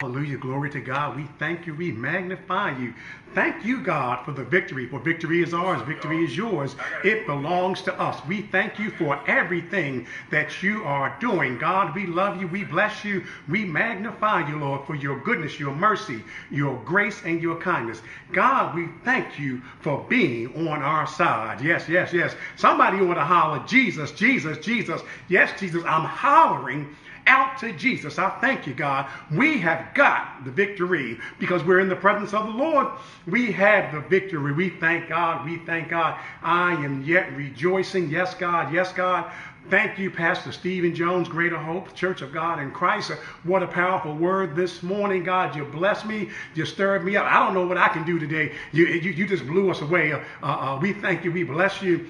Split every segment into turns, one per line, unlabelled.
Hallelujah. Glory to God. We thank you. We magnify you. Thank you, God, for the victory. For victory is ours. Victory is yours. It belongs to us. We thank you for everything that you are doing. God, we love you. We bless you. We magnify you, Lord, for your goodness, your mercy, your grace, and your kindness. God, we thank you for being on our side. Yes, yes, yes. Somebody ought to holler, Jesus, Jesus, Jesus. Yes, Jesus, I'm hollering out to Jesus. I thank you, God. We have got the victory because we're in the presence of the Lord. We have the victory. We thank God. We thank God. I am yet rejoicing. Yes, God. Yes, God. Thank you, Pastor Stephen Jones, Greater Hope, Church of God in Christ. What a powerful word this morning, God. You blessed me. You stirred me up. I don't know what I can do today. You, you, you just blew us away. Uh, uh, we thank you. We bless you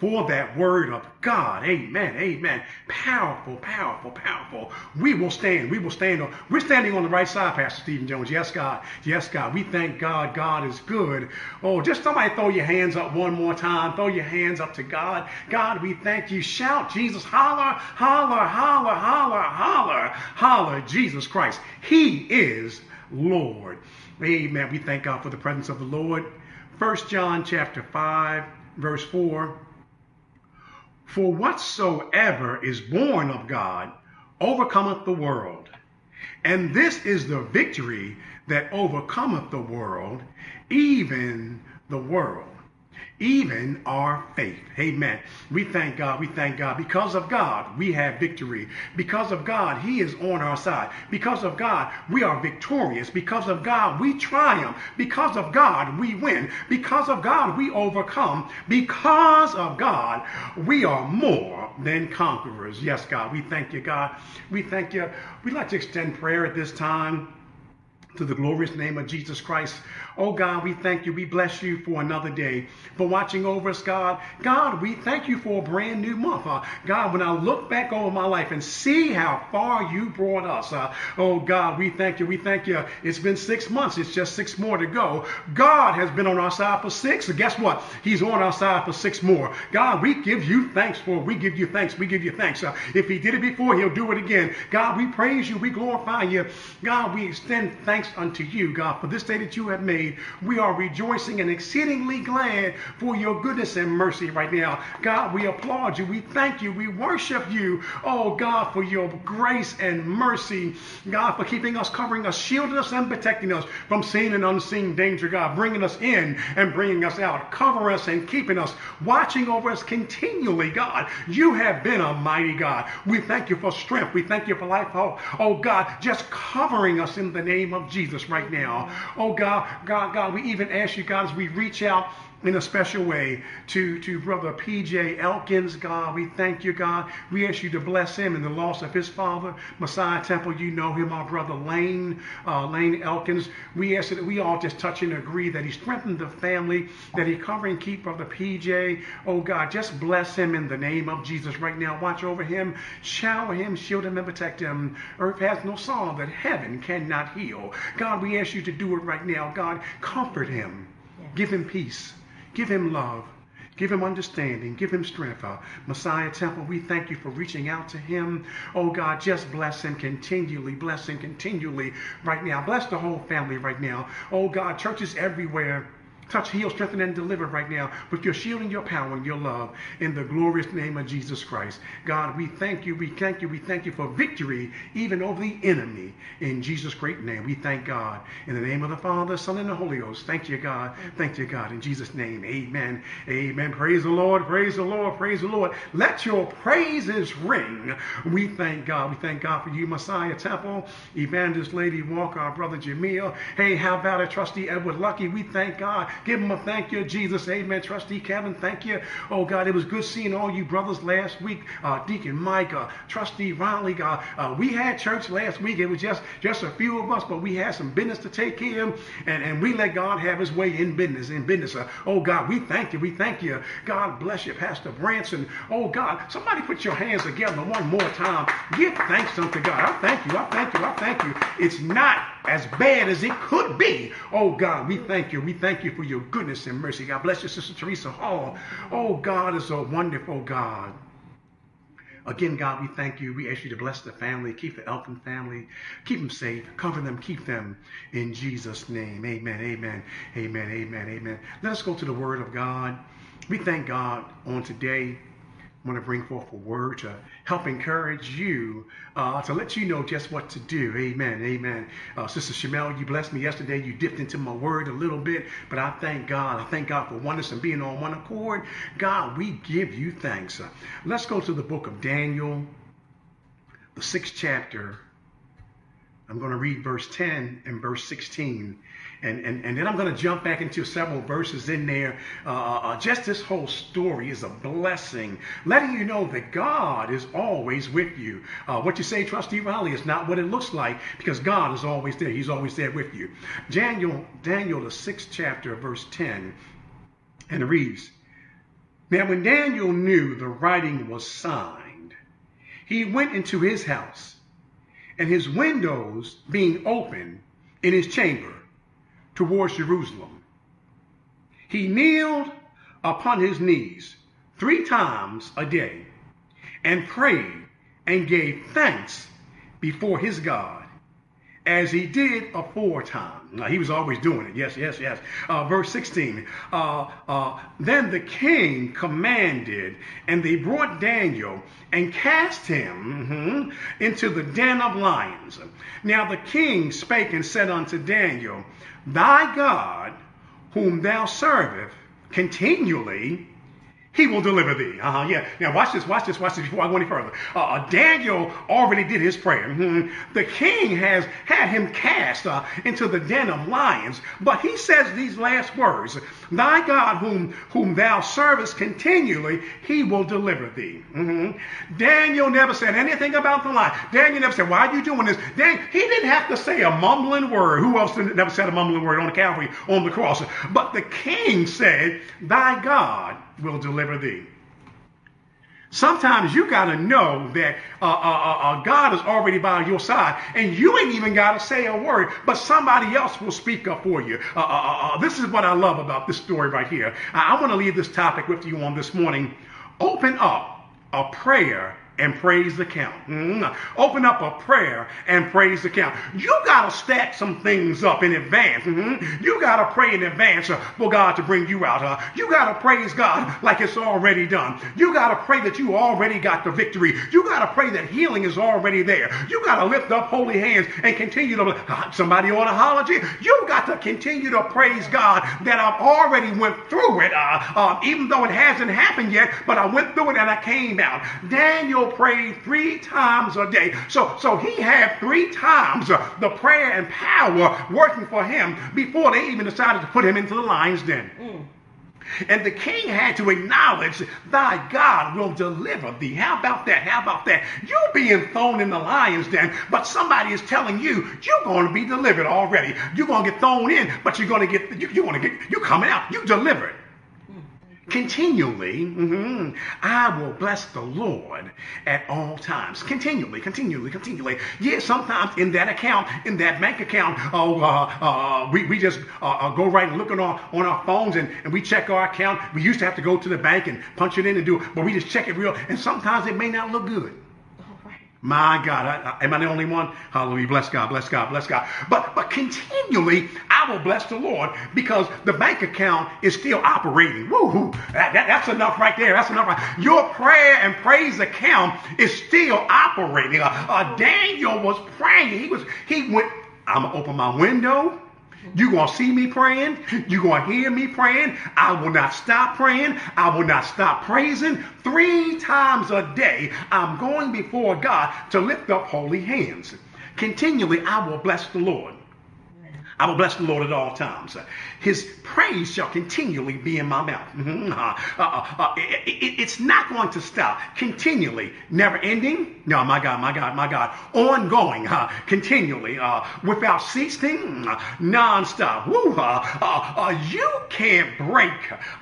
for that word of God. Amen. Amen. Powerful, powerful, powerful. We will stand. We will stand on. We're standing on the right side, Pastor Stephen Jones. Yes, God. Yes, God. We thank God. God is good. Oh, just somebody throw your hands up one more time. Throw your hands up to God. God, we thank you. Shout Jesus. Holler, holler, holler, holler, holler, holler. Jesus Christ. He is Lord. Amen. We thank God for the presence of the Lord. First John chapter 5, verse 4. For whatsoever is born of God overcometh the world. And this is the victory that overcometh the world, even the world even our faith. Amen. We thank God. We thank God. Because of God, we have victory. Because of God, He is on our side. Because of God, we are victorious. Because of God, we triumph. Because of God, we win. Because of God, we overcome. Because of God, we are more than conquerors. Yes, God. We thank you, God. We thank you. We'd like to extend prayer at this time to the glorious name of Jesus Christ. Oh God, we thank you. We bless you for another day, for watching over us, God. God, we thank you for a brand new month. Uh, God, when I look back over my life and see how far you brought us, uh, oh God, we thank you. We thank you. It's been six months. It's just six more to go. God has been on our side for six. So guess what? He's on our side for six more. God, we give you thanks for. We give you thanks. We give you thanks. Uh, if he did it before, he'll do it again. God, we praise you. We glorify you. God, we extend thanks unto you, God, for this day that you have made. We are rejoicing and exceedingly glad for your goodness and mercy right now. God, we applaud you. We thank you. We worship you. Oh, God, for your grace and mercy. God, for keeping us, covering us, shielding us, and protecting us from seen and unseen danger. God, bringing us in and bringing us out, covering us and keeping us, watching over us continually. God, you have been a mighty God. We thank you for strength. We thank you for life. Oh, oh God, just covering us in the name of Jesus right now. Oh God, God, God, God, we even ask you, God, as we reach out in a special way to, to Brother PJ Elkins, God. We thank you, God. We ask you to bless him in the loss of his father, Messiah Temple. You know him, our brother Lane, uh, Lane Elkins. We ask that we all just touch and agree that he strengthened the family, that he cover and keep Brother PJ. Oh, God, just bless him in the name of Jesus right now. Watch over him, shower him, shield him, and protect him. Earth has no song that heaven cannot heal. God, we ask you to do it right now. God, comfort him. Give him peace. Give him love. Give him understanding. Give him strength. Uh, Messiah Temple, we thank you for reaching out to him. Oh God, just bless him continually. Bless him continually right now. Bless the whole family right now. Oh God, churches everywhere Touch, heal, strengthen, and deliver right now with your shield and your power and your love in the glorious name of Jesus Christ. God, we thank you, we thank you, we thank you for victory even over the enemy in Jesus' great name. We thank God. In the name of the Father, Son, and the Holy Ghost. Thank you, God. Thank you, God. In Jesus' name, amen. Amen. Praise the Lord, praise the Lord, praise the Lord. Let your praises ring. We thank God. We thank God for you, Messiah Temple, Evangelist Lady Walker, our brother Jamil. Hey, how about it, Trustee Edward Lucky? We thank God. Give him a thank you, Jesus. Amen. Trustee Kevin, thank you. Oh, God, it was good seeing all you brothers last week. Uh, Deacon Mike, uh, Trustee Riley. God, uh, we had church last week. It was just, just a few of us, but we had some business to take care of, and, and we let God have his way in business, in business. Uh, oh, God, we thank you. We thank you. God bless you, Pastor Branson. Oh, God, somebody put your hands together one more time. Give thanks unto God. I thank you. I thank you. I thank you. It's not as bad as it could be. Oh God, we thank you. We thank you for your goodness and mercy. God bless you, Sister Teresa Hall. Oh God is a wonderful God. Again, God, we thank you. We ask you to bless the family, keep the Elkin family, keep them safe, cover them, keep them in Jesus' name. Amen, amen, amen, amen, amen. Let us go to the Word of God. We thank God on today. Want to bring forth a word to help encourage you, uh, to let you know just what to do. Amen. Amen. Uh, Sister Shamel, you blessed me yesterday. You dipped into my word a little bit, but I thank God. I thank God for oneness and being on one accord. God, we give you thanks. Uh, let's go to the book of Daniel, the sixth chapter. I'm going to read verse 10 and verse 16. And, and, and then I'm going to jump back into several verses in there. Uh, uh, uh, just this whole story is a blessing, letting you know that God is always with you. Uh, what you say, Trustee Riley, is not what it looks like because God is always there. He's always there with you. Daniel, Daniel, the sixth chapter, verse 10, and it reads, Now when Daniel knew the writing was signed, he went into his house, and his windows being open in his chamber, towards Jerusalem. He kneeled upon his knees three times a day and prayed and gave thanks before his God as he did aforetime. Now, he was always doing it. Yes, yes, yes. Uh, verse 16. Uh, uh, then the king commanded, and they brought Daniel and cast him mm-hmm, into the den of lions. Now the king spake and said unto Daniel, Thy God, whom thou servest continually, he will deliver thee. Uh-huh, yeah. Now watch this, watch this, watch this before I go any further. Uh, uh, Daniel already did his prayer. Mm-hmm. The king has had him cast uh, into the den of lions, but he says these last words, Thy God whom, whom thou servest continually, he will deliver thee. Mm-hmm. Daniel never said anything about the lion. Daniel never said, why are you doing this? Daniel, he didn't have to say a mumbling word. Who else never said a mumbling word on the Calvary, on the cross? But the king said, Thy God will deliver thee. Sometimes you got to know that uh, uh, uh, uh, God is already by your side, and you ain't even got to say a word, but somebody else will speak up for you. Uh, uh, this is what I love about this story right here. I, I want to leave this topic with you on this morning. Open up a prayer and praise the count. Mm-hmm. Open up a prayer and praise the count. You got to stack some things up in advance. Mm-hmm. You got to pray in advance uh, for God to bring you out. Uh, you got to praise God like it's already done. You got to pray that you already got the victory. You got to pray that healing is already there. You got to lift up holy hands and continue to, uh, somebody on a holiday, you got to continue to praise God that I've already went through it, uh, uh, even though it hasn't happened yet, but I went through it and I came out. Daniel prayed three times a day. So, so he had three times the prayer and power working for him before they even decided to put him into the lion's den. Mm. And the king had to acknowledge, Thy God will deliver thee. How about that? How about that? You being thrown in the lion's den, but somebody is telling you, you're going to be delivered already. You're going to get thrown in, but you're going to get, you, you're going to get, you're coming out. You delivered continually, mm-hmm, I will bless the Lord at all times. Continually, continually, continually. Yes, sometimes in that account, in that bank account, oh, uh, uh, we, we just uh, uh, go right and look on our, on our phones and, and we check our account. We used to have to go to the bank and punch it in and do it, but we just check it real. And sometimes it may not look good. My God, I, I, am I the only one? Hallelujah. Bless God, bless God, bless God. But but continually, I will bless the Lord because the bank account is still operating. Woohoo! That, that, that's enough right there. That's enough. Right. Your prayer and praise account is still operating. Uh, uh, Daniel was praying. He was. He went. I'm gonna open my window. You're going to see me praying. You're going to hear me praying. I will not stop praying. I will not stop praising. Three times a day, I'm going before God to lift up holy hands. Continually, I will bless the Lord. I will bless the Lord at all times. His praise shall continually be in my mouth. Mm-hmm. Uh, uh, uh, it, it, it's not going to stop. Continually. Never ending. No, my God, my God, my God. Ongoing. continually. Uh, without ceasing. Uh, non-stop. Woo, uh, you can't break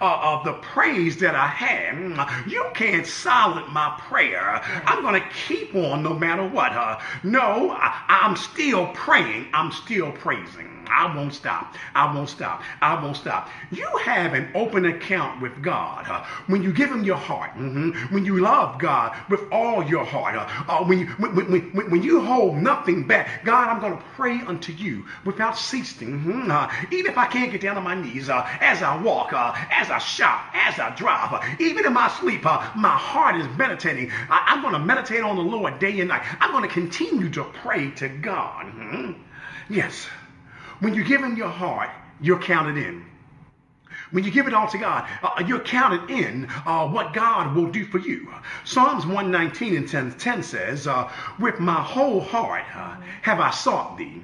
the praise that I have. You can't silence my prayer. I'm going to keep on no matter what. no, I, I'm still praying. I'm still praising. I won't stop. I won't stop. I won't stop. You have an open account with God uh, when you give Him your heart. Mm-hmm. When you love God with all your heart. Uh, uh, when, you, when, when, when, you hold nothing back. God, I'm going to pray unto you without ceasing. Mm-hmm. Uh, even if I can't get down on my knees uh, as I walk, uh, as I shop, as I drive, even in my sleep, my heart is meditating. I, am going to meditate on the Lord day and night. I'm going to continue to pray to God. Mm-hmm. Yes. When you give him your heart, you're counted in. When you give it all to God, uh, you're counted in uh, what God will do for you. Psalms 119 and 10, 10 says, uh, With my whole heart uh, have I sought thee.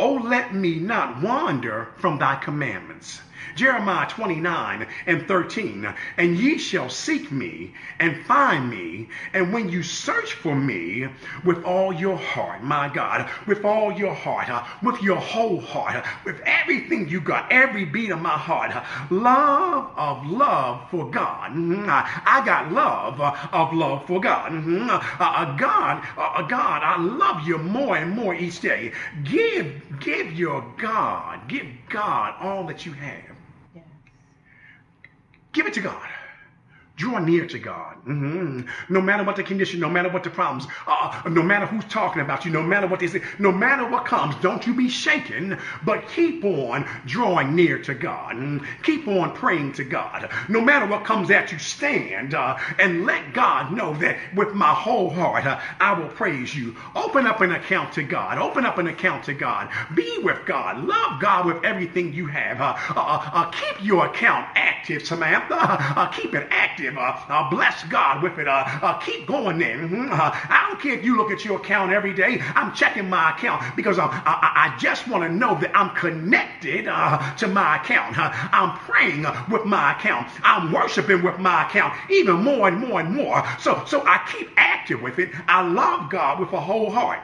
Oh, let me not wander from thy commandments. Jeremiah 29 and 13. And ye shall seek me and find me. And when you search for me with all your heart, my God, with all your heart, uh, with your whole heart, uh, with everything you got, every beat of my heart, uh, love of love for God. Mm-hmm. I got love of love for God. Mm-hmm. Uh, uh, God, God, I love you more and more each day. Give, give your God, give God all that you have. Give it to God. Draw near to God. Mm-hmm. No matter what the condition, no matter what the problems, uh, no matter who's talking about you, no matter what they say, no matter what comes, don't you be shaken, but keep on drawing near to God. Mm-hmm. Keep on praying to God. No matter what comes at you, stand uh, and let God know that with my whole heart, uh, I will praise you. Open up an account to God. Open up an account to God. Be with God. Love God with everything you have. Uh, uh, uh, keep your account active, Samantha. keep it active uh, uh, bless God with it. Uh, uh keep going there. Mm-hmm. Uh, I don't care if you look at your account every day. I'm checking my account because I, I, I just want to know that I'm connected to my account. I'm praying with my account. I'm worshiping with my account even more and more and more. So, so I keep active with it. I love God with a whole heart.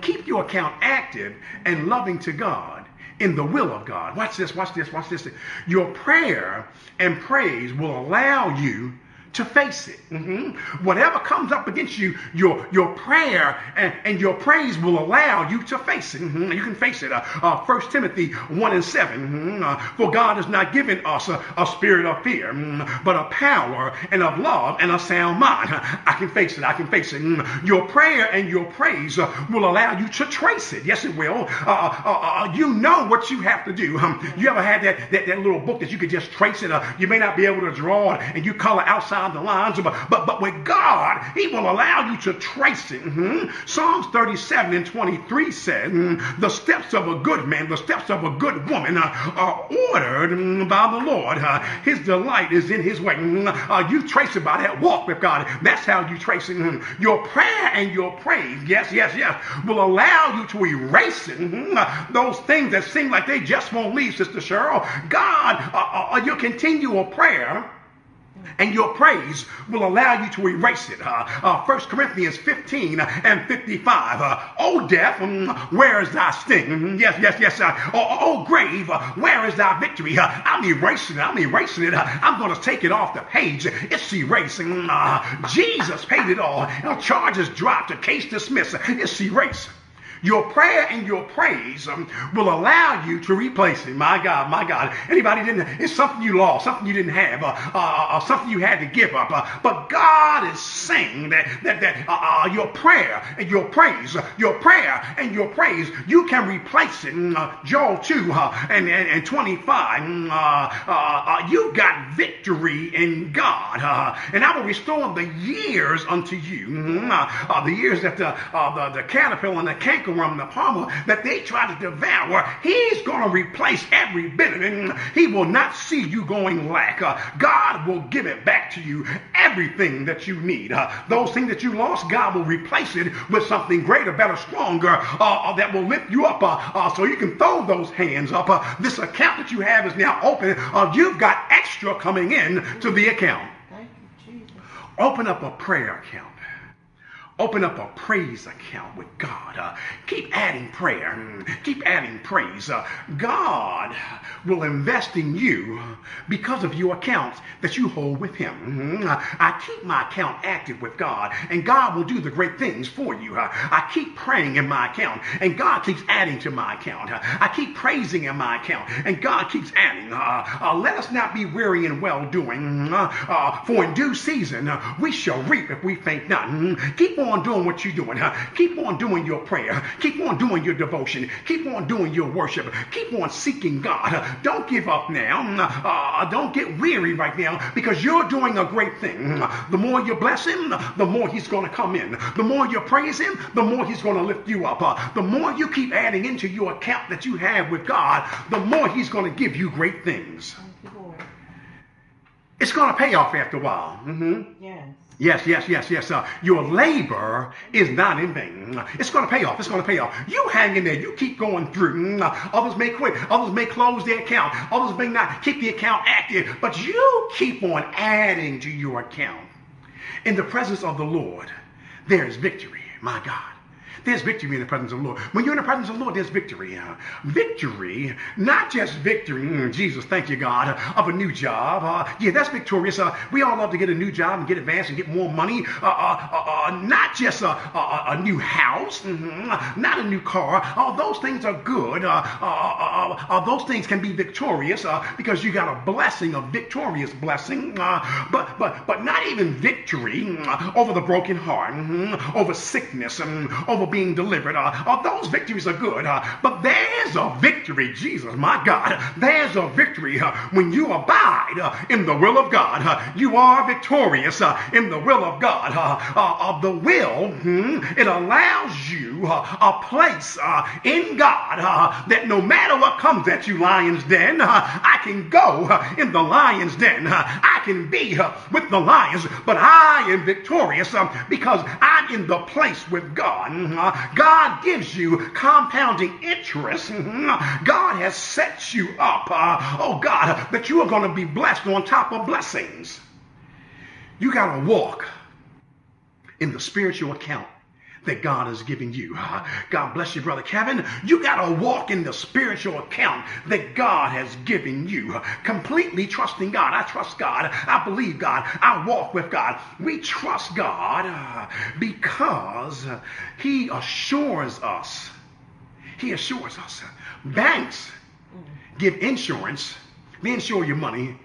Keep your account active and loving to God in the will of God. Watch this, watch this, watch this. Your prayer and praise will allow you to face it. Mm-hmm. Whatever comes up against you, your, your prayer and, and your praise will allow you to face it. Mm-hmm. You can face it. Uh, uh, 1 Timothy 1 and 7. Mm-hmm. Uh, For God has not given us a, a spirit of fear, mm-hmm, but a power and of love and a sound mind. I can face it. I can face it. Mm-hmm. Your prayer and your praise uh, will allow you to trace it. Yes, it will. Uh, uh, you know what you have to do. Um, you ever had that, that, that little book that you could just trace it? you may not be able to draw it and you color outside the lines, but, but, but with God, He will allow you to trace it. Mm-hmm. Psalms 37 and 23 says, mm, The steps of a good man, the steps of a good woman uh, are ordered mm, by the Lord. Uh, his delight is in His way. Mm, uh, you trace it by that walk with God. That's how you trace it. Mm-hmm. Your prayer and your praise, yes, yes, yes, will allow you to erase it. Mm-hmm. Those things that seem like they just won't leave, Sister Cheryl. God, uh, uh, uh your continual prayer and your praise will allow you to erase it. Uh, uh, 1 Corinthians 15 and 55. Uh, oh, death, um, where is thy sting? Mm-hmm. Yes, yes, yes. Uh, oh, grave, uh, where is thy victory? Uh, I'm erasing it. I'm erasing it. Uh, I'm going to take it off the page. It's erasing. Uh, Jesus paid it all. Now charges dropped. The case dismissed. It's erased. Your prayer and your praise um, will allow you to replace it. My God, my God. Anybody didn't, it's something you lost, something you didn't have, uh, uh, uh, something you had to give up. Uh, but God is saying that, that, that uh, uh, your prayer and your praise, your prayer and your praise, you can replace it. Joel 2 and, and, and 25, mm, you got victory in God. and I will restore the years unto you. Mm, the years that the, the, the caterpillar and the canker cankerworm the palmer that they try to devour, he's going to replace every bit of it. He will not see you going lack. Uh, God will give it back to you, everything that you need. Uh, those things that you lost, God will replace it with something greater, better, stronger uh, uh that will lift you up so you can throw those hands up. this account that you have is now open. you've got extra coming in to the account. Open up a prayer account Open up a praise account with God. Uh, keep adding prayer. Mm, keep adding praise. Uh, God will invest in you because of your accounts that you hold with Him. Mm-hmm. I keep my account active with God, and God will do the great things for you. Uh, I keep praying in my account, and God keeps adding to my account. Uh, I keep praising in my account, and God keeps adding. Uh, uh let us not be weary in well doing, mm, for in due season we shall reap if we faint not. Mm, keep on on doing what you're doing. Huh? Keep on doing your prayer. Keep on doing your devotion. Keep on doing your worship. Keep on seeking God. Don't give up now. Uh, don't get weary right now because you're doing a great thing. The more you bless Him, the more He's going to come in. The more you praise Him, the more He's going to lift you up. Uh, the more you keep adding into your account that you have with God, the more He's going to give you great things. It's going to pay off after a while. Mm-hmm. Yes. Yes, yes, yes, yes. Uh, your labor is not in vain. It's going to pay off. It's going to pay off. You hang in there. You keep going through. Others may quit. Others may close their account. Others may not keep the account active. But you keep on adding to your account. In the presence of the Lord, there is victory. My God. There's victory in the presence of the Lord. When you're in the presence of the Lord, there's victory. Victory, not just victory, mm, Jesus, thank you, God, of a new job. Uh, yeah, that's victorious. Uh, we all love to get a new job and get advanced and get more money. Uh, uh, uh, not just a, a, a new house, mm-hmm, not a new car. All those things are good. All those things can be victorious because you got a blessing, a victorious blessing. but, but, but not even victory mm, over the broken heart, mm-hmm, over sickness, mm, over being delivered. Uh, uh, those victories are good, uh, but there's a victory, Jesus, my God. There's a victory uh, when you abide uh, in the will of God. Uh, you are victorious uh, in the will of God. of the will, hmm, it allows you a place in God that no matter what comes at you, lion's den, I can go in the lion's den. I can be with the lions, but I am victorious um, because I'm in the place with God. Mm-hmm. God gives you compounding interest. God has set you up, uh, oh God, that you are going to be blessed on top of blessings. You got to walk in the spiritual account that God has given you. God bless you, Brother Kevin. You got to walk in the spiritual account that God has given you. Completely trusting God. I trust God. I believe God. I walk with God. We trust God uh, because He assures us. He assures us. Banks give insurance. They insure your money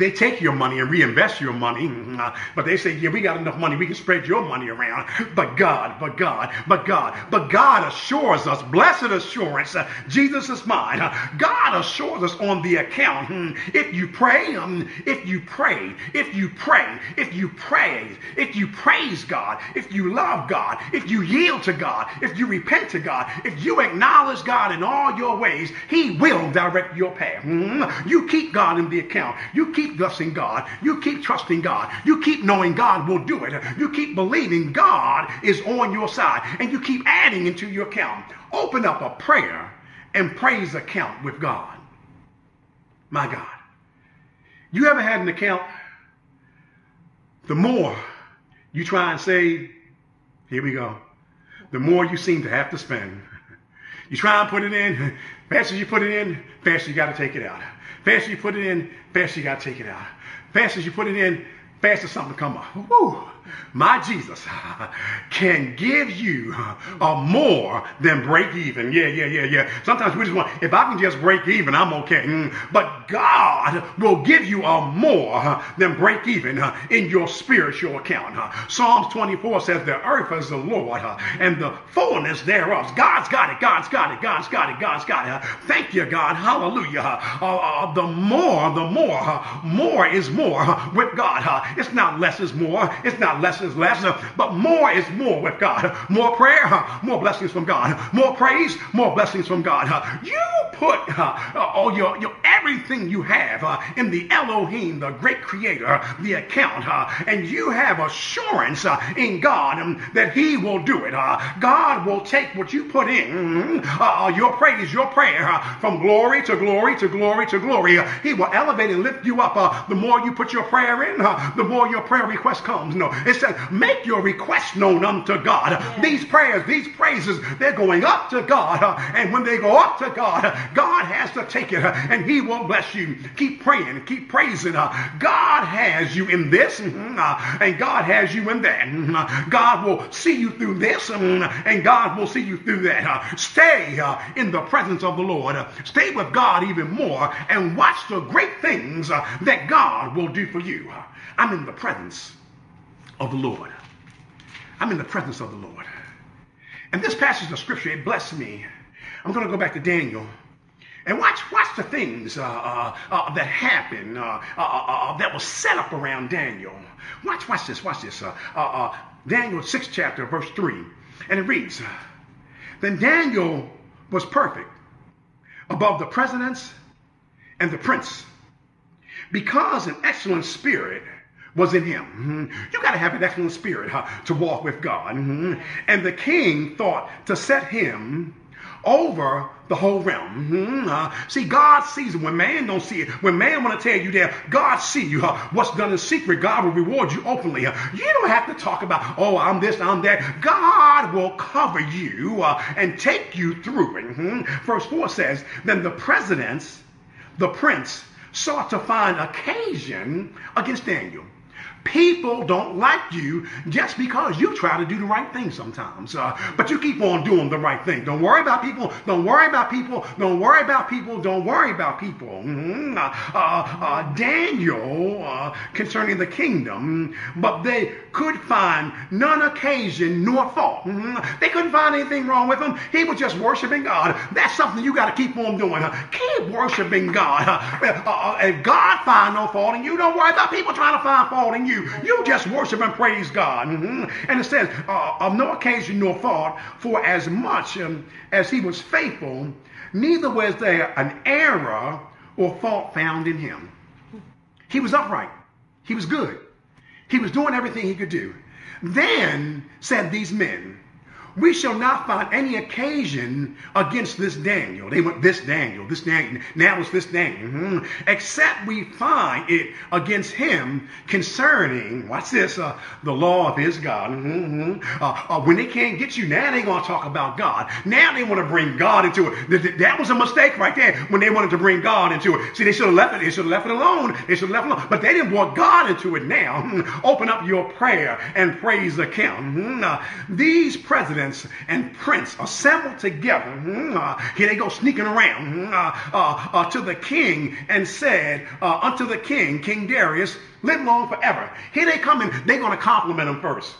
they take your money and reinvest your money, mm, but they say, yeah, we got enough money, we can spread your money around. But God, but God, but God, but God assures us, blessed assurance, uh, Jesus is mine. God assures us on the account. Hmm, if you pray, um, if you pray, if you pray, if you praise, if you praise God, if you love God, if you yield to God, if you repent to God, if you acknowledge God in all your ways, He will direct your path. Hmm, you keep God in the account. You keep keep blessing God. You keep trusting God. You keep knowing God will do it. You keep believing God is on your side. And you keep adding into your account. Open up a prayer and praise account with God. My God. You ever had an account? The more you try and save, here we go. The more you seem to have to spend. You try and put it in, faster you put it in, faster you got to take it out. Faster you put it in, faster you got to take it out. Faster you put it in, faster something will come up. Woo my Jesus can give you a more than break even. Yeah, yeah, yeah, yeah. Sometimes we just want, if I can just break even, I'm okay. Mm. But God will give you a more uh, than break even in your spiritual account. Psalms 24 says, The earth is the Lord and the fullness thereof. God's got it, God's got it, God's got it, God's got it. Thank you, God. Hallelujah. Uh, uh, the more, the more, more is more with God. It's not less is more. It's not less is less, but more is more with God. More prayer, more blessings from God. More praise, more blessings from God. You put uh, all your, your everything you have uh, in the Elohim, the great creator, the account, uh, and you have assurance uh, in God um, that He will do it. Uh, God will take what you put in, uh, your praise, your prayer, from glory to glory to glory to glory. he will elevate and lift you up. the more you put your prayer in, the more your prayer request comes. No, it says, make your request known unto God. Yeah. These prayers, these praises, they're going up to God. and when they go up to God, God has to take it and He will bless you. Keep praying, keep praising. God has you in this, mm-hmm, and God has you in that. Mm-hmm. God will see you through this, mm-hmm, and God will see you through that. Stay uh, in the presence of the Lord. Stay with God even more and watch the great things uh, that God will do for you. I'm in the presence of the Lord. I'm in the presence of the Lord. And this passage of scripture, it blessed me. I'm going to go back to Daniel and watch, watch the things uh, uh, uh, that happened uh, uh, uh, that was set up around Daniel. Watch, watch this, watch this. Daniel 6 chapter, verse 3. And it reads, Then Daniel was perfect above the presidents and the prince because an excellent spirit was in him. Mm-hmm. You got to have an excellent spirit huh, to walk with God. Mm-hmm. And the king thought to set him over the whole realm. Mm-hmm. Uh, see, God sees it when man don't see it. When man want to tell you that God see you, what's done in secret, God will reward you openly. You don't have to talk about, oh, I'm this, I'm that. God will cover you uh, and take you through. Mm-hmm. Verse 4 says, then the presidents, the prince, sought to find occasion against Daniel People don't like you just because you try to do the right thing sometimes. Uh, but you keep on doing the right thing. Don't worry about people. Don't worry about people. Don't worry about people. Don't worry about people. Mm-hmm. Uh, uh, uh Daniel uh, concerning the kingdom, but they could find none occasion nor fault. Mm-hmm. They couldn't find anything wrong with him. He was just worshiping God. That's something you got to keep on doing. Keep worshiping God. Uh, if God find no fault in you, don't worry about people trying to find fault in you you. You just worship and praise God. Mm-hmm. And it says, uh, of no occasion nor fault, for as much um, as he was faithful, neither was there an error or fault found in him. He was upright. He was good. He was doing everything he could do. Then said these men, we shall not find any occasion against this Daniel. They went this Daniel, this Daniel, now it's this Daniel, mm-hmm. except we find it against him concerning, watch this, uh, the law of his God. Mm-hmm. Uh, uh, when they can't get you, now they're going to talk about God. Now they want to bring God into it. That was a mistake right there when they wanted to bring God into it. See, they should have left it. They should have left it alone. They should have left it alone. But they didn't want God into it now. Mm-hmm. Open up your prayer and praise account. Uh, these presidents presidents and prince assembled together. Here they go sneaking around uh, uh, to the king and said uh, unto the king, King Darius, live long forever. Here they come and they're going to compliment him first.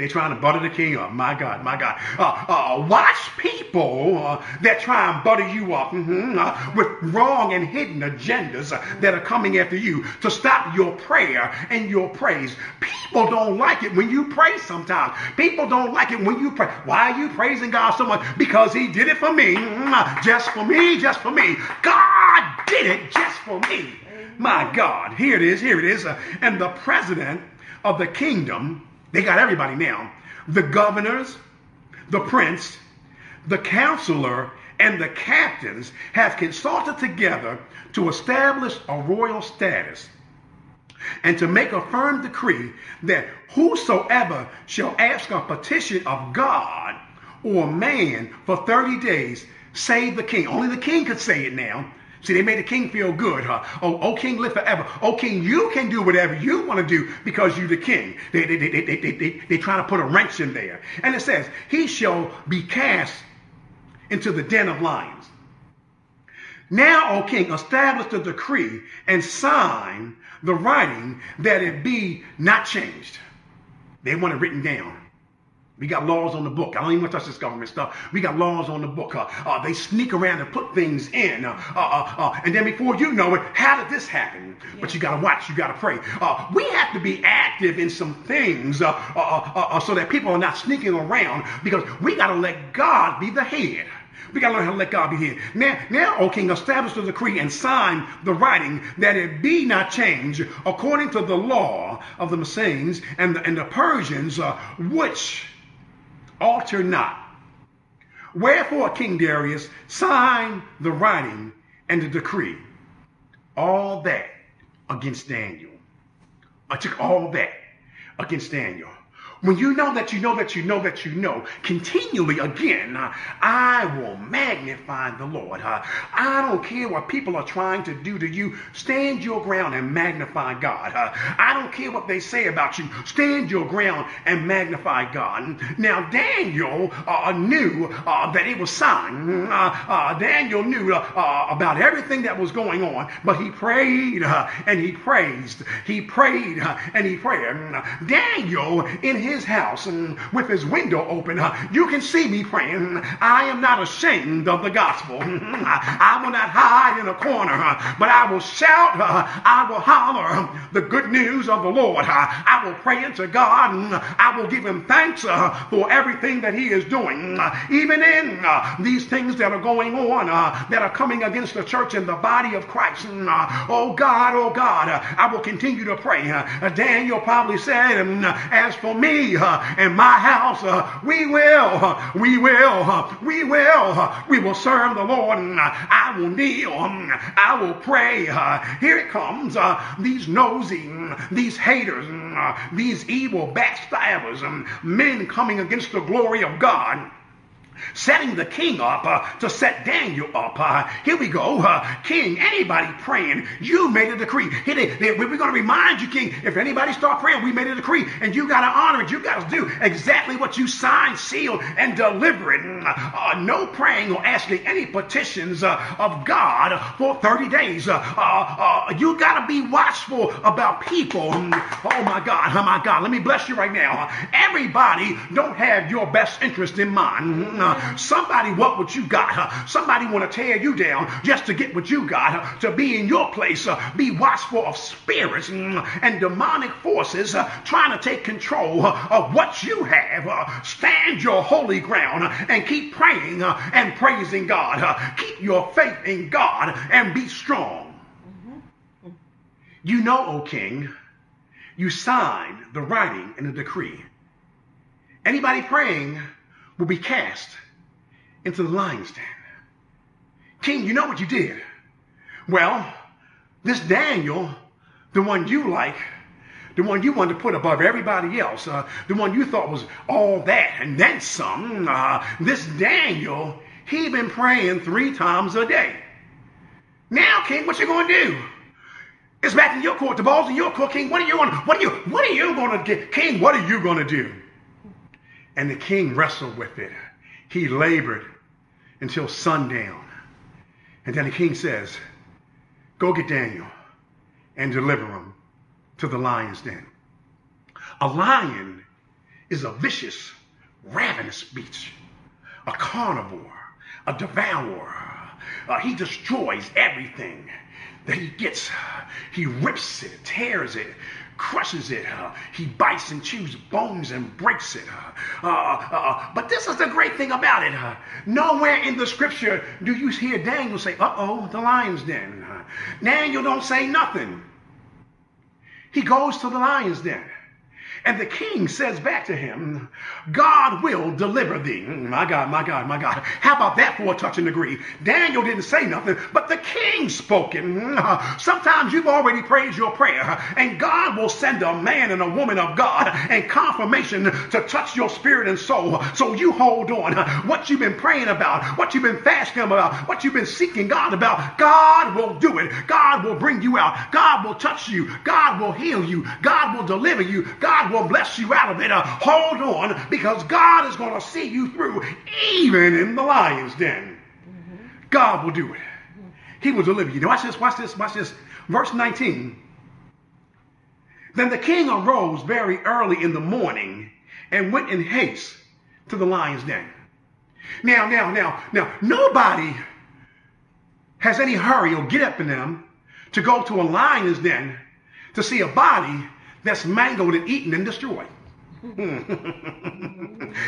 They're trying to butter the king up. My God, my God. Uh, uh, watch people uh, that try and butter you up mm-hmm, uh, with wrong and hidden agendas uh, that are coming after you to stop your prayer and your praise. People don't like it when you pray sometimes. People don't like it when you pray. Why are you praising God so much? Because he did it for me. Mm-hmm, just for me, just for me. God did it just for me. My God. Here it is, here it is. Uh, and the president of the kingdom they got everybody now. The governors, the prince, the counselor, and the captains have consulted together to establish a royal status and to make a firm decree that whosoever shall ask a petition of God or man for 30 days, save the king. Only the king could say it now. See, they made the king feel good, huh? Oh, oh king, live forever. Oh, king, you can do whatever you want to do because you're the king. They, they, they, they, they, they, they trying to put a wrench in there. And it says, he shall be cast into the den of lions. Now, O king, establish the decree and sign the writing that it be not changed. They want it written down. We got laws on the book. I don't even want to touch this government stuff. We got laws on the book. Uh, uh, they sneak around and put things in. Uh, uh, uh, uh and then before you know it, how did this happen? Yeah. But you got to watch. You got to pray. we have to be active in some things so that people are not sneaking around because we got to let God be the head. We gotta learn how to let God be here. Now, now, O king, establish the decree and sign the writing that it be not changed according to the law of the Messines and the, and the Persians, uh, which alter not. Wherefore, King Darius, sign the writing and the decree. All that against Daniel. I took all that against Daniel. When you know that you know that you know that you know, continually again, uh, I will magnify the Lord. Uh, I don't care what people are trying to do to you. Stand your ground and magnify God. Uh, I don't care what they say about you. Stand your ground and magnify God. Now, Daniel uh, knew uh, that it was signed. Uh, Daniel knew about everything that was going on, but he prayed and he praised. He prayed and he prayed. Daniel, in his his house and with his window open, uh, you can see me praying. I am not ashamed of the gospel. I will not hide in a corner, uh, but I will shout, uh, I will holler um, the good news of the Lord. Uh, I will pray into God and I will give him thanks uh, for everything that he is doing. Uh, even in these things that are going on that are coming against the church and the body of Christ. Oh God, oh God, I will continue to pray. Daniel probably said, um, as for me, uh, and my house, uh, we will, uh, we will, we will, we will serve the Lord. I will kneel, um, I will pray. Here it comes, these nosy, these haters, these evil backstabbers, um, men coming against the glory of God setting the king up uh, to set Daniel up. Uh, here we go. Uh, king, anybody praying, you made a decree. We're going to remind you, king, if anybody start praying, we made a decree, and you got to honor it. You got to do exactly what you signed, sealed, and delivered. Uh, no praying or asking any petitions uh, of God for 30 days. Uh, you got to be watchful about people. Oh my God, oh my God. Let me bless you right now. Everybody don't have your best interest in mind. Somebody want what you got. huh? Somebody want to tear you down just to get what you got, huh? to be in your place. Uh, be watchful of spirits mm, and demonic forces uh, trying to take control uh, of what you have. Stand your holy ground and keep praying and praising God. Keep your faith in God and be strong. You know, O king, you signed the writing and the decree. Anybody praying will be cast into the lion's den. King, you know what you did? Well, this Daniel, the one you like, the one you wanted to put above everybody else, uh, the one you thought was all that and then some, uh, this Daniel, he been praying three times a day. Now, King, what you to do? It's back in your court. The ball's in your court, King. What are you going? What are you? What are you going to get, King? What are you going to do? And the king wrestled with it. He labored until sundown. And then the king says, Go get Daniel and deliver him to the lion's den. A lion is a vicious, ravenous beast, a carnivore, a devourer. Uh, he destroys everything that he gets. He rips it, tears it, crushes it. Uh, he bites and chews bones and breaks it. Uh, uh, uh, uh but this is the great thing about it. Nowhere in the scripture do you hear Daniel say, uh oh, the lion's den. Daniel don't say nothing. He goes to the lion's den. And the king says back to him, God will deliver thee. My God, my God, my God. How about that for a touch and agree? Daniel didn't say nothing, but the king spoke it. Sometimes you've already prayed your prayer, and God will send a man and a woman of God and confirmation to touch your spirit and soul. So you hold on. What you've been praying about, what you've been fasting about, what you've been seeking God about, God will do it. God will bring you out. God will touch you. God will heal you. God will deliver you. God will bless you out of it. Uh, hold on, because God is going to see you through, even in the lion's den. Mm-hmm. God will do it. He will deliver you. Now, watch this, watch this, watch this. Verse 19. Then the king arose very early in the morning and went in haste to the lion's den. Now, now, now, now, nobody has any hurry or get up in them to go to a lion's den to see a body that's mangled and eaten and destroyed.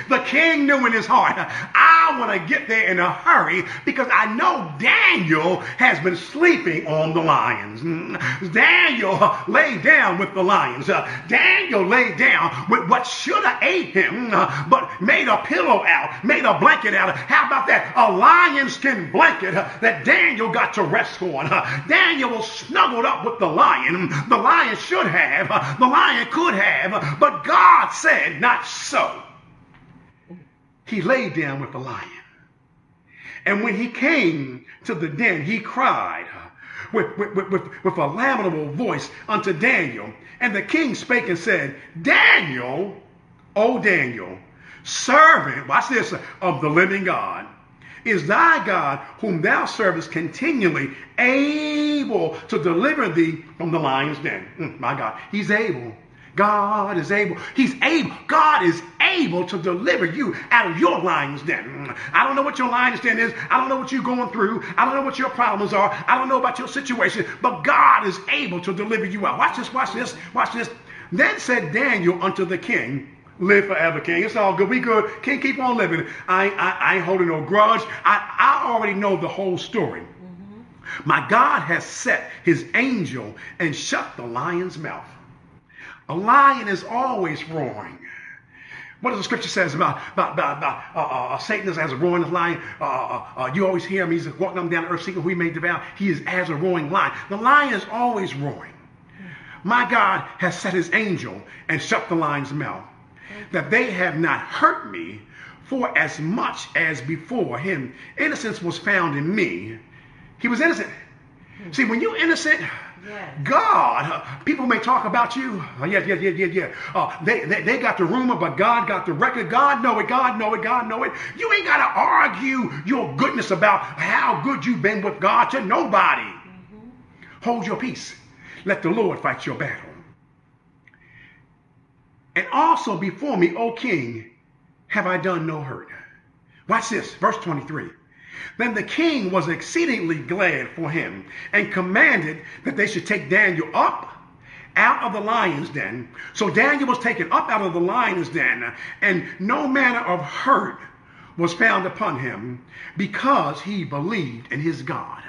the king knew in his heart, I want to get there in a hurry because I know Daniel has been sleeping on the lions. Mm. Daniel lay down with the lions. Daniel lay down with what should have ate him, but made a pillow out, made a blanket out. How about that? A lion skin blanket that Daniel got to rest on. Daniel was snuggled up with the lion. The lion should have, the lion could have, but God said, not so. He lay down with the lion. And when he came to the den, he cried with, with, with, with, a lamentable voice unto Daniel. And the king spake and said, Daniel, O Daniel, servant, watch this, of the living God, is thy God, whom thou servest continually, able to deliver thee from the lion's den. Mm, my God, he's able. God is able. He's able. God is able to deliver you out of your lion's den. I don't know what your lion's den is. I don't know what you're going through. I don't know what your problems are. I don't know about your situation, but God is able to deliver you out. Watch this, watch this, watch this. Then said Daniel unto the king, Live forever, King. It's all good. We good. King, keep on living. I, I, I ain't holding no grudge. I, I already know the whole story. Mm-hmm. My God has set his angel and shut the lion's mouth. A lion is always roaring. What does the scripture says about, about, about, about uh, uh, uh Satan is as a roaring lion? Uh, uh, uh, you always hear him. He's walking up down the earth seeking who he may devour. He is as a roaring lion. The lion is always roaring. My God has set his angel and shut the lion's mouth that they have not hurt me for as much as before him innocence was found in me. He was innocent. See, when you're innocent, Yes. God, uh, people may talk about you. Uh, yes, yes, yes, yes, yeah. Uh, they, they, they got the rumor, but God got the record. God know it. God know it. God know it. You ain't got to argue your goodness about how good you've been with God to nobody. Mm-hmm. Hold your peace. Let the Lord fight your battle. And also before me, O king, have I done no hurt. Watch this, verse 23. Then the king was exceedingly glad for him and commanded that they should take Daniel up out of the lion's den. So Daniel was taken up out of the lion's den, and no manner of hurt was found upon him because he believed in his God.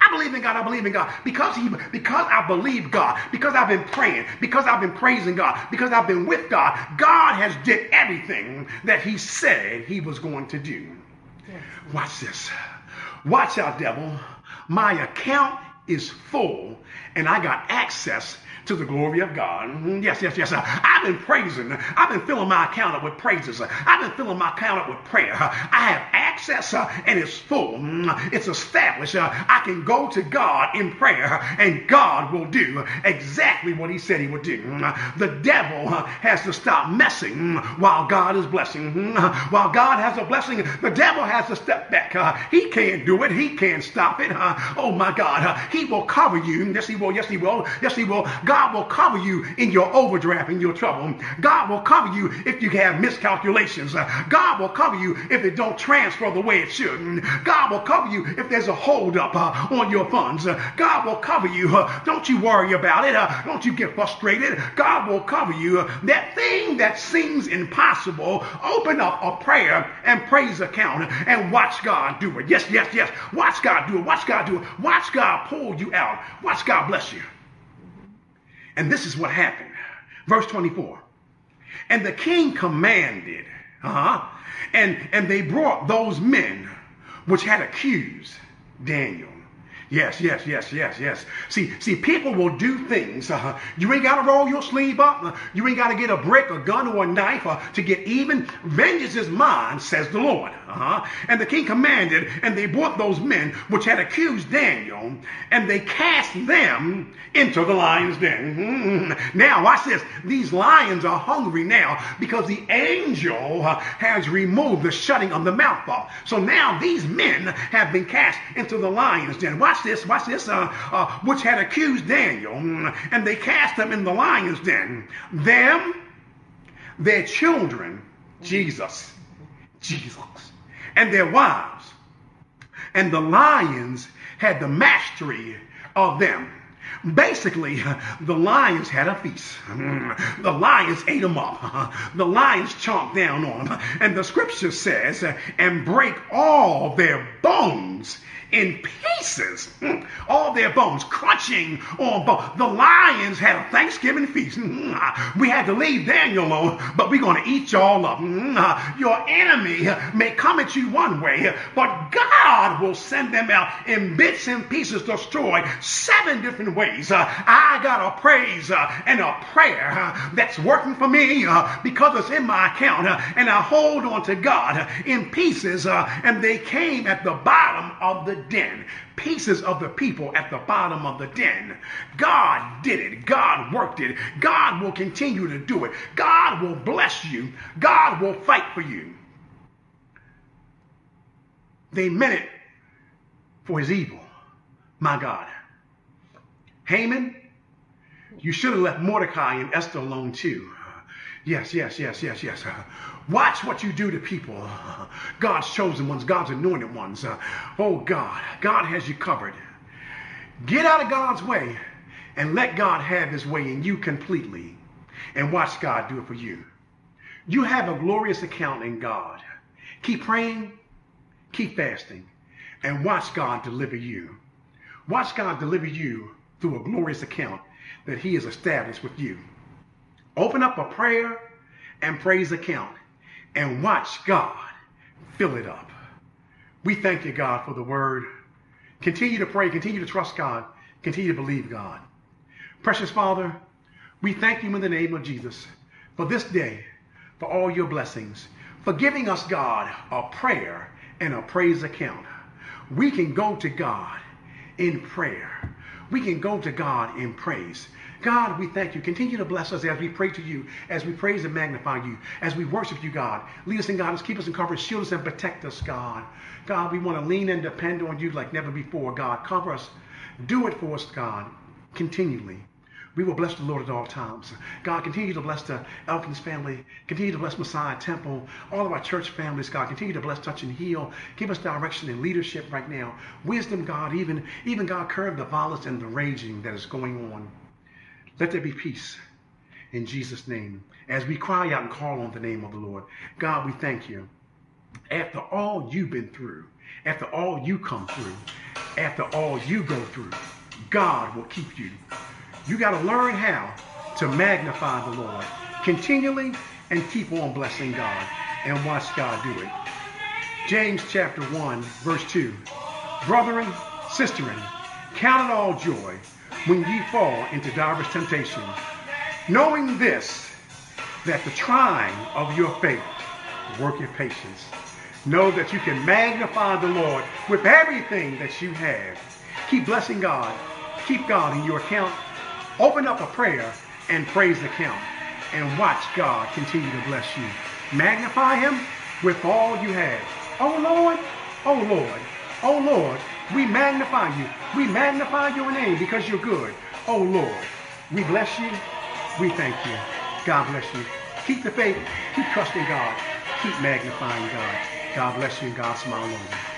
I believe in God. I believe in God because he because I believe God, because I've been praying, because I've been praising God, because I've been with God. God has did everything that he said he was going to do. Watch this. Watch out, devil. My account is full and I got access to the glory of God. Mm-hmm. Yes, yes, yes. I've been praising. I've been filling my account up with praises. I've been filling my account up with prayer. I have access uh, and it's full. Mm, it's established. Uh, I can go to God in prayer and God will do exactly what he said he would do. Mm, the devil uh, has to stop messing while God is blessing. While God has a blessing, the devil has to step back. He can't do it. He can't stop it. Oh my God. He will cover you. Yes, he will. Yes, he will. Yes, he will. God God will cover you in your overdraft, in your trouble. God will cover you if you have miscalculations. God will cover you if it don't transfer the way it should. God will cover you if there's a holdup uh, on your funds. God will cover you. Uh, don't you worry about it. Uh, don't you get frustrated. God will cover you. That thing that seems impossible, open up a prayer and praise account and watch God do it. Yes, yes, yes. Watch God do it. Watch God do it. Watch God pull you out. Watch God bless you. And this is what happened. Verse 24. And the king commanded, uh-huh, and, and they brought those men which had accused Daniel Yes, yes, yes, yes, yes. See, see, people will do things. Uh, you ain't got to roll your sleeve up. Uh, you ain't got to get a brick, a gun, or a knife uh, to get even. Vengeance is mine, says the Lord. Uh-huh. And the king commanded, and they brought those men which had accused Daniel, and they cast them into the lion's den. Mm-hmm. Now, watch this. These lions are hungry now because the angel uh, has removed the shutting of the mouth off. So now these men have been cast into the lion's den. Watch watch this, watch this, uh, uh, which had accused Daniel, mm, and they cast them in the lion's den. Them, their children, Jesus, Jesus, and their wives. And the lions had the mastery of them. Basically, the lions had a feast. The lions ate them up. The lions chomped down on them. And the scripture says, and break all their bones in pieces. Hmm. All their bones crunching on bones. The lions had a Thanksgiving feast. Hmm. We had to leave Daniel alone, but we're going to eat y'all up. Hmm. Your enemy may come at you one way, but God will send them out in bits and pieces, destroyed seven different ways. Uh, I got a praise uh, and a prayer uh, that's working for me because it's in my account, and I hold on to God in pieces, and they came at the bottom of the den. Pieces of the people at the bottom of the den. God did it. God worked it. God will continue to do it. God will bless you. God will fight for you. They meant it for his evil. My God. Haman, you should have left Mordecai and Esther alone too. Yes, yes, yes, yes, yes. Watch what you do to people. God's chosen ones, God's anointed ones. Uh, oh God, God has you covered. Get out of God's way and let God have his way in you completely. And watch God do it for you. You have a glorious account in God. Keep praying, keep fasting, and watch God deliver you. Watch God deliver you through a glorious account that he has established with you. Open up a prayer and praise account and watch God fill it up. We thank you, God, for the word. Continue to pray, continue to trust God, continue to believe God. Precious Father, we thank you in the name of Jesus for this day, for all your blessings, for giving us, God, a prayer and a praise account. We can go to God in prayer. We can go to God in praise. God, we thank you. Continue to bless us as we pray to you, as we praise and magnify you, as we worship you, God. Lead us in God, keep us in cover, shield us and protect us, God. God, we want to lean and depend on you like never before, God. Cover us. Do it for us, God, continually. We will bless the Lord at all times. God, continue to bless the Elkins family. Continue to bless Messiah Temple. All of our church families, God. Continue to bless, touch, and heal. Give us direction and leadership right now. Wisdom, God. Even, even God, curb the violence and the raging that is going on. Let there be peace in Jesus' name. As we cry out and call on the name of the Lord, God, we thank you. After all you've been through, after all you come through, after all you go through, God will keep you. You got to learn how to magnify the Lord continually and keep on blessing God and watch God do it. James chapter 1, verse 2. Brethren, sisterin, count it all joy when ye fall into divers temptations, knowing this, that the trying of your faith worketh patience. Know that you can magnify the Lord with everything that you have. Keep blessing God. Keep God in your account. Open up a prayer and praise the count. And watch God continue to bless you. Magnify him with all you have. Oh Lord, oh Lord, oh Lord, we magnify you. We magnify your name because you're good. Oh Lord, we bless you. We thank you. God bless you. Keep the faith. Keep trusting God. Keep magnifying God. God bless you and God smile on you.